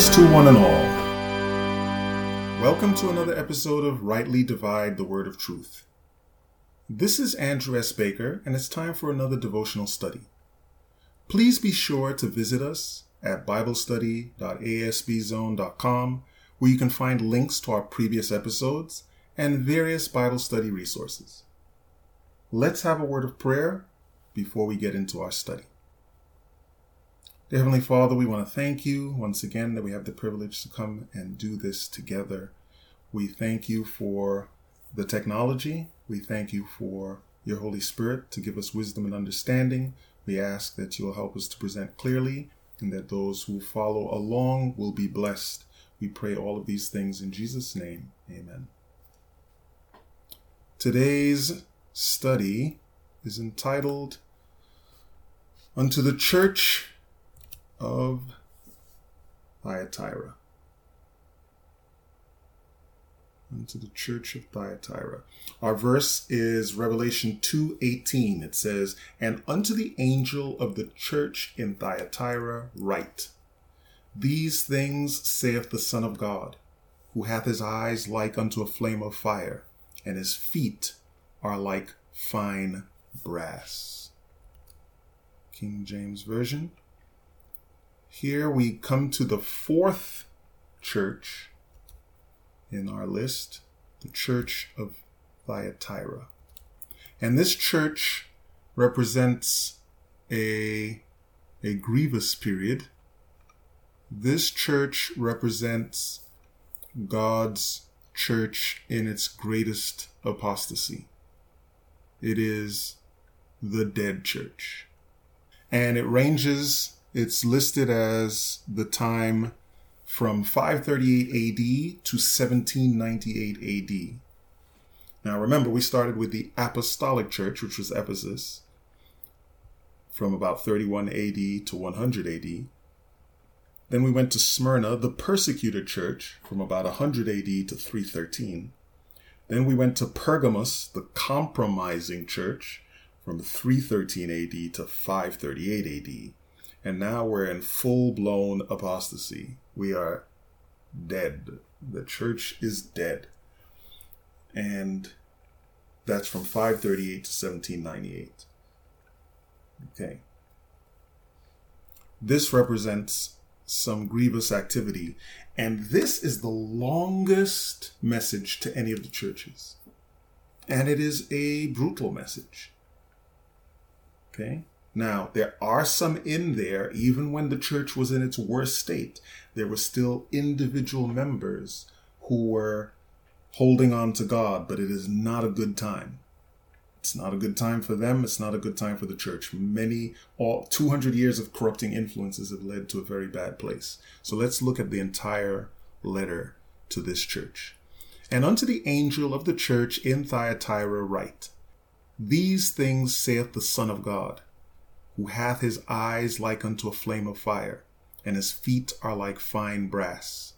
Greetings to one and all. Welcome to another episode of Rightly Divide the Word of Truth. This is Andrew S. Baker, and it's time for another devotional study. Please be sure to visit us at BibleStudy.asbzone.com, where you can find links to our previous episodes and various Bible study resources. Let's have a word of prayer before we get into our study. Dear Heavenly Father, we want to thank you once again that we have the privilege to come and do this together. We thank you for the technology. We thank you for your Holy Spirit to give us wisdom and understanding. We ask that you'll help us to present clearly and that those who follow along will be blessed. We pray all of these things in Jesus' name. Amen. Today's study is entitled Unto the Church of Thyatira. Unto the church of Thyatira. Our verse is Revelation 2:18. It says, "And unto the angel of the church in Thyatira write: These things saith the Son of God, who hath his eyes like unto a flame of fire, and his feet are like fine brass." King James Version. Here we come to the fourth church in our list, the church of Thyatira. And this church represents a, a grievous period. This church represents God's church in its greatest apostasy. It is the dead church. And it ranges it's listed as the time from 538 AD to 1798 AD. Now remember, we started with the Apostolic Church, which was Ephesus, from about 31 AD to 100 AD. Then we went to Smyrna, the persecuted church, from about 100 AD to 313. Then we went to Pergamos, the compromising church, from 313 AD to 538 AD. And now we're in full blown apostasy. We are dead. The church is dead. And that's from 538 to 1798. Okay. This represents some grievous activity. And this is the longest message to any of the churches. And it is a brutal message. Okay. Now, there are some in there, even when the church was in its worst state, there were still individual members who were holding on to God, but it is not a good time. It's not a good time for them. It's not a good time for the church. Many, all 200 years of corrupting influences have led to a very bad place. So let's look at the entire letter to this church. And unto the angel of the church in Thyatira write, These things saith the Son of God who hath his eyes like unto a flame of fire, and his feet are like fine brass.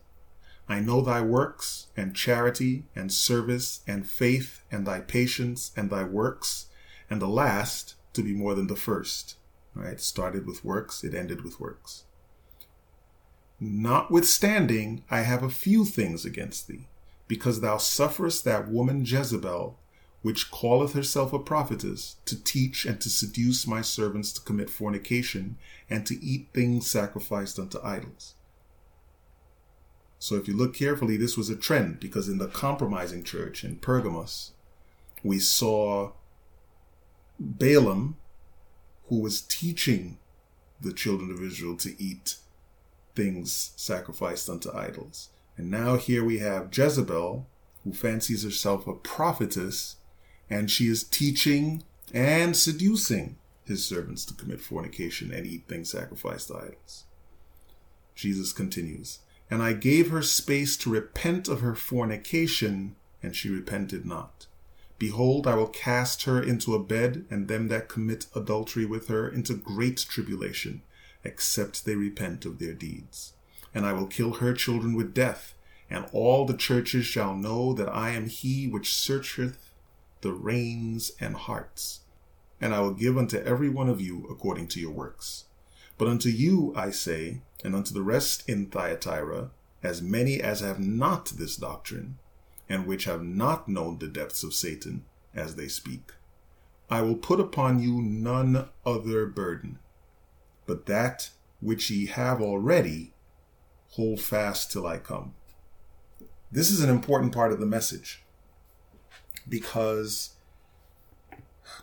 I know thy works, and charity, and service, and faith, and thy patience, and thy works, and the last to be more than the first. Right? Started with works, it ended with works. Notwithstanding, I have a few things against thee, because thou sufferest that woman Jezebel, which calleth herself a prophetess, to teach and to seduce my servants to commit fornication and to eat things sacrificed unto idols. So if you look carefully, this was a trend because in the compromising church in Pergamos, we saw Balaam, who was teaching the children of Israel to eat things sacrificed unto idols. And now here we have Jezebel, who fancies herself a prophetess and she is teaching and seducing his servants to commit fornication and eat things sacrificed to idols. Jesus continues, And I gave her space to repent of her fornication, and she repented not. Behold, I will cast her into a bed, and them that commit adultery with her into great tribulation, except they repent of their deeds. And I will kill her children with death, and all the churches shall know that I am he which searcheth the reins and hearts. And I will give unto every one of you according to your works. But unto you I say, and unto the rest in Thyatira, as many as have not this doctrine, and which have not known the depths of Satan, as they speak, I will put upon you none other burden, but that which ye have already, hold fast till I come. This is an important part of the message because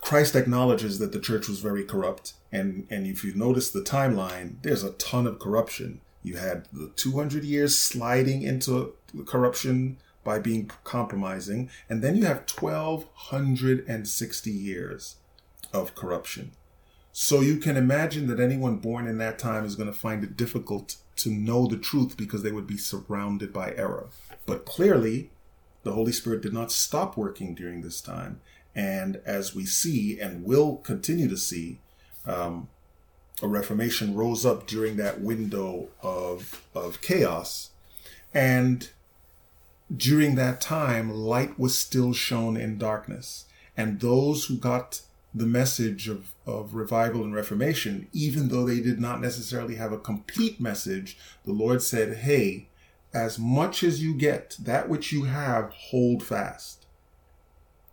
Christ acknowledges that the church was very corrupt. And, and if you notice the timeline, there's a ton of corruption. You had the 200 years sliding into corruption by being compromising. And then you have 1260 years of corruption. So you can imagine that anyone born in that time is going to find it difficult to know the truth because they would be surrounded by error. But clearly, the Holy Spirit did not stop working during this time. And as we see and will continue to see, um, a reformation rose up during that window of, of chaos. And during that time, light was still shown in darkness. And those who got the message of, of revival and reformation, even though they did not necessarily have a complete message, the Lord said, Hey, as much as you get, that which you have, hold fast.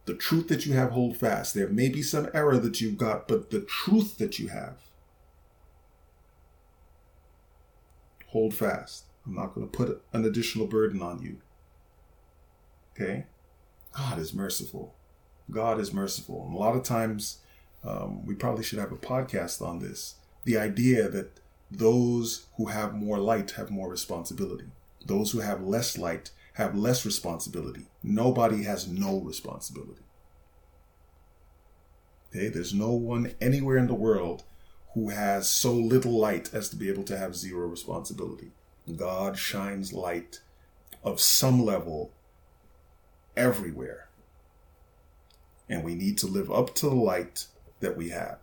The truth that you have, hold fast. There may be some error that you've got, but the truth that you have, hold fast. I'm not going to put an additional burden on you. Okay? God is merciful. God is merciful. And a lot of times, um, we probably should have a podcast on this. The idea that those who have more light have more responsibility. Those who have less light have less responsibility. Nobody has no responsibility. Okay, there's no one anywhere in the world who has so little light as to be able to have zero responsibility. God shines light of some level everywhere. And we need to live up to the light that we have.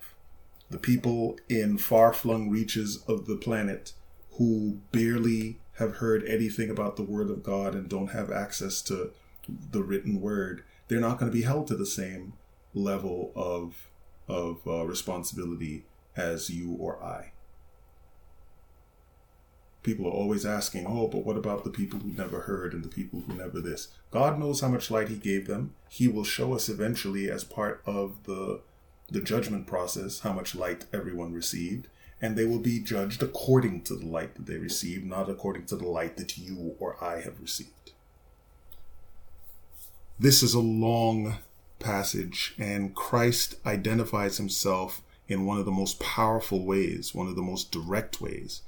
The people in far flung reaches of the planet who barely have heard anything about the Word of God and don't have access to the written Word, they're not going to be held to the same level of of uh, responsibility as you or I. People are always asking, oh, but what about the people who never heard and the people who never this? God knows how much light He gave them. He will show us eventually, as part of the the judgment process, how much light everyone received and they will be judged according to the light that they receive, not according to the light that you or I have received. This is a long passage, and Christ identifies himself in one of the most powerful ways, one of the most direct ways,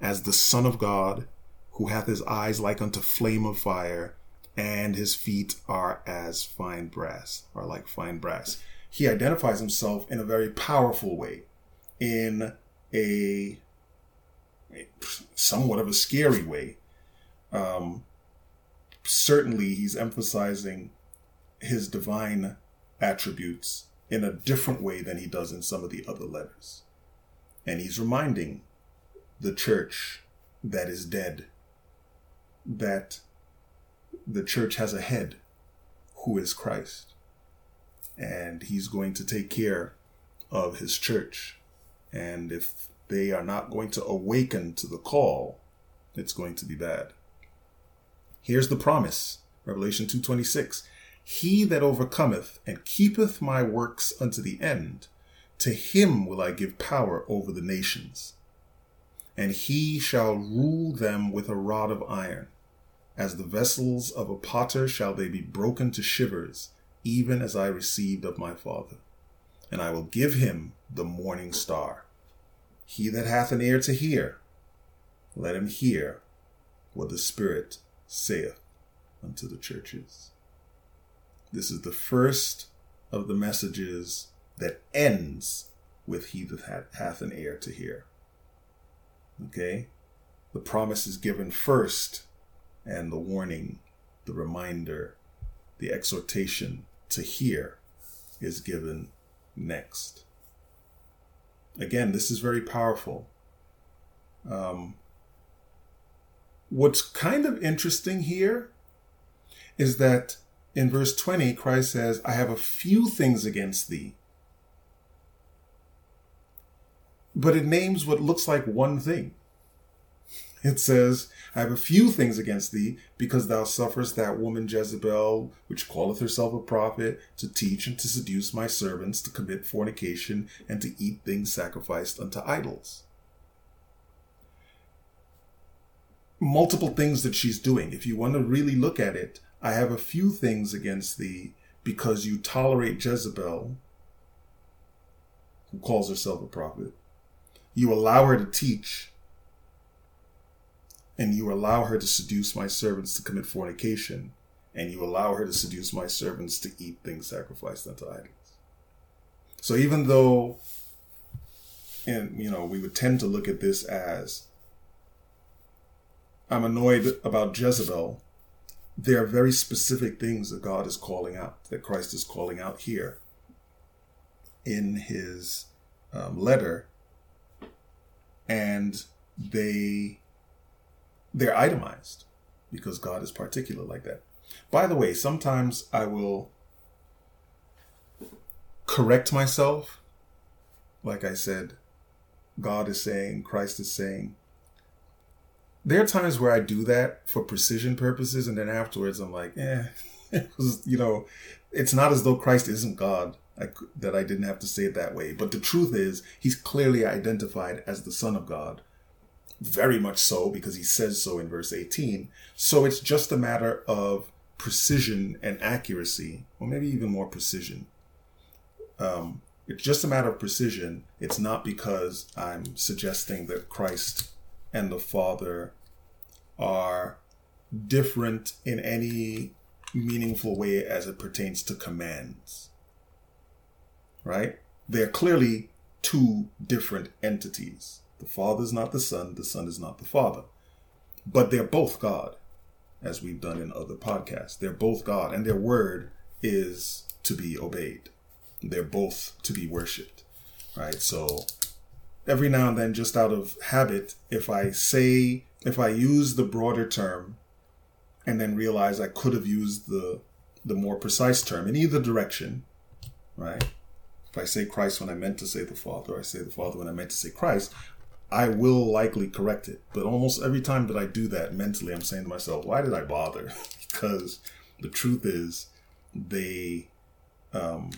as the Son of God, who hath his eyes like unto flame of fire, and his feet are as fine brass, are like fine brass. He identifies himself in a very powerful way, in a, somewhat of a scary way. Um, certainly, he's emphasizing his divine attributes in a different way than he does in some of the other letters. And he's reminding the church that is dead that the church has a head who is Christ. And he's going to take care of his church. And if they are not going to awaken to the call, it's going to be bad. Here's the promise. Revelation 2:26. He that overcometh and keepeth my works unto the end, to him will I give power over the nations. And he shall rule them with a rod of iron. As the vessels of a potter shall they be broken to shivers, even as I received of my Father. And I will give him the morning star. He that hath an ear to hear, let him hear what the Spirit saith unto the churches. This is the first of the messages that ends with he that hath an ear to hear. Okay? the promise is given first, and the warning, the reminder, the exhortation to hear is given next. Again, this is very powerful. Um, what's kind of interesting here is that in verse 20, Christ says, I have a few things against thee. But it names what looks like one thing. It says, I have a few things against thee, because thou sufferest that woman Jezebel, which calleth herself a prophet, to teach and to seduce my servants to commit fornication and to eat things sacrificed unto idols. Multiple things that she's doing. If you want to really look at it, I have a few things against thee because you tolerate Jezebel, who calls herself a prophet. You allow her to teach and you allow her to seduce my servants to commit fornication, and you allow her to seduce my servants to eat things sacrificed unto idols. So even though, and you know, we would tend to look at this as I'm annoyed about Jezebel, there are very specific things that God is calling out, that Christ is calling out here in his um, letter, and they they're itemized because God is particular like that. By the way, sometimes I will correct myself. Like I said, God is saying, Christ is saying. There are times where I do that for precision purposes, and then afterwards I'm like, eh, you know, it's not as though Christ isn't God. I, that I didn't have to say it that way. But the truth is, he's clearly identified as the Son of God very much so because he says so in verse 18. So it's just a matter of precision and accuracy, or maybe even more precision. Um, it's just a matter of precision. It's not because I'm suggesting that Christ and the Father are different in any meaningful way as it pertains to commands. Right? They're clearly two different entities. The Father is not the Son, the Son is not the Father. But they're both God, as we've done in other podcasts. They're both God, and their word is to be obeyed. They're both to be worshiped, right? So every now and then, just out of habit, if I say, if I use the broader term and then realize I could have used the the more precise term in either direction, right? If I say Christ when I meant to say the Father, or I say the Father when I meant to say Christ, I will likely correct it. But almost every time that I do that mentally, I'm saying to myself, why did I bother? because the truth is, they um,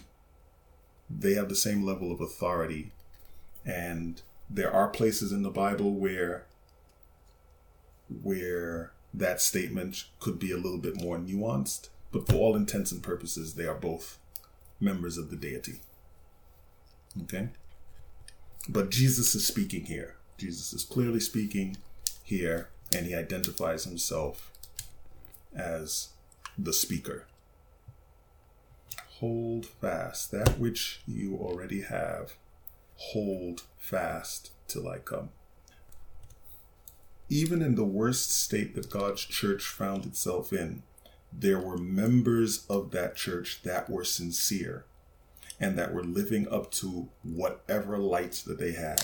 they have the same level of authority, and there are places in the Bible where where that statement could be a little bit more nuanced. But for all intents and purposes, they are both members of the deity. Okay? But Jesus is speaking here. Jesus is clearly speaking here, and he identifies himself as the speaker. Hold fast that which you already have. Hold fast till I come. Even in the worst state that God's church found itself in, there were members of that church that were sincere and that were living up to whatever lights that they had.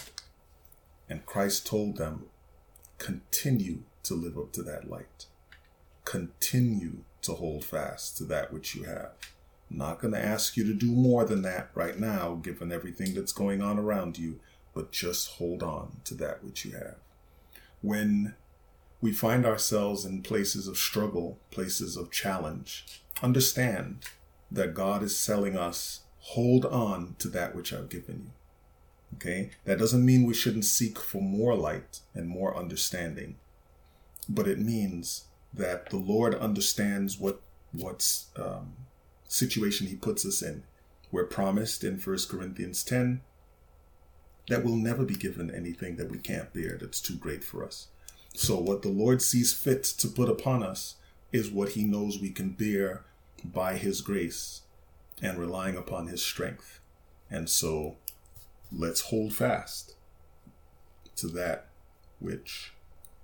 And Christ told them, continue to live up to that light. Continue to hold fast to that which you have. I'm not going to ask you to do more than that right now, given everything that's going on around you, but just hold on to that which you have. When we find ourselves in places of struggle, places of challenge, understand that God is telling us, hold on to that which I've given you. Okay? That doesn't mean we shouldn't seek for more light and more understanding, but it means that the Lord understands what what's um, situation He puts us in. We're promised in 1 Corinthians 10 that we'll never be given anything that we can't bear that's too great for us. So, what the Lord sees fit to put upon us is what He knows we can bear by His grace and relying upon His strength. And so, let's hold fast to that which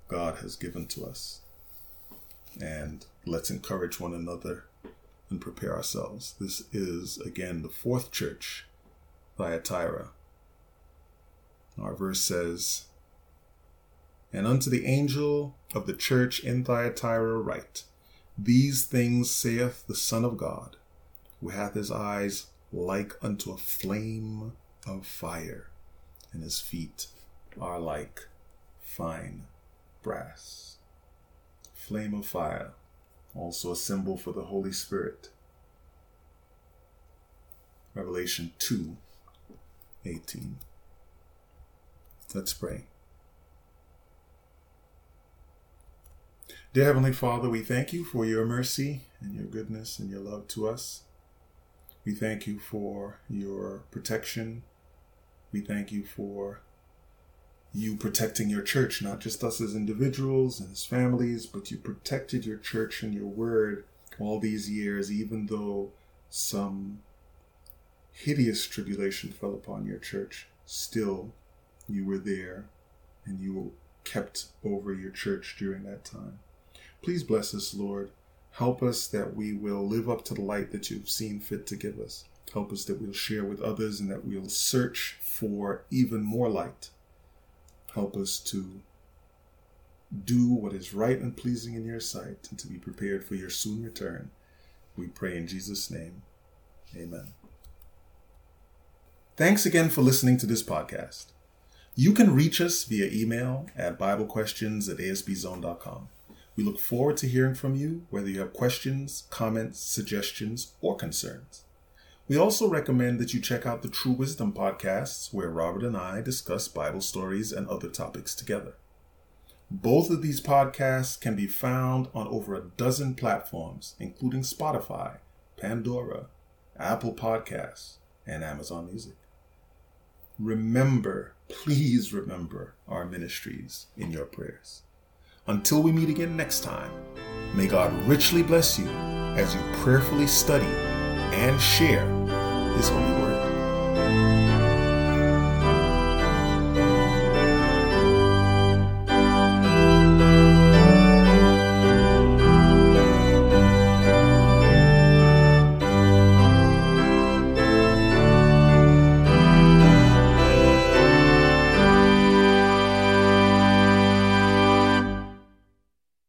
God has given to us. And let's encourage one another and prepare ourselves. This is, again, the fourth church, Thyatira. Our verse says, And unto the angel of the church in Thyatira write, These things saith the Son of God, who hath his eyes like unto a flame of fire, and his feet are like fine brass. Flame of fire, also a symbol for the Holy Spirit. Revelation 2 18. Let's pray. Dear Heavenly Father, we thank you for your mercy and your goodness and your love to us. We thank you for your protection. We thank you for you protecting your church, not just us as individuals and as families, but you protected your church and your word all these years, even though some hideous tribulation fell upon your church. Still, you were there and you were kept over your church during that time. Please bless us, Lord. Help us that we will live up to the light that you've seen fit to give us. Help us that we'll share with others and that we'll search for even more light. Help us to do what is right and pleasing in your sight and to be prepared for your soon return. We pray in Jesus' name. Amen. Thanks again for listening to this podcast. You can reach us via email at BibleQuestions at ASBZone.com. We look forward to hearing from you, whether you have questions, comments, suggestions, or concerns. We also recommend that you check out the True Wisdom podcasts, where Robert and I discuss Bible stories and other topics together. Both of these podcasts can be found on over a dozen platforms, including Spotify, Pandora, Apple Podcasts, and Amazon Music. Remember, please remember our ministries in your prayers. Until we meet again next time, may God richly bless you as you prayerfully study and share His holy word.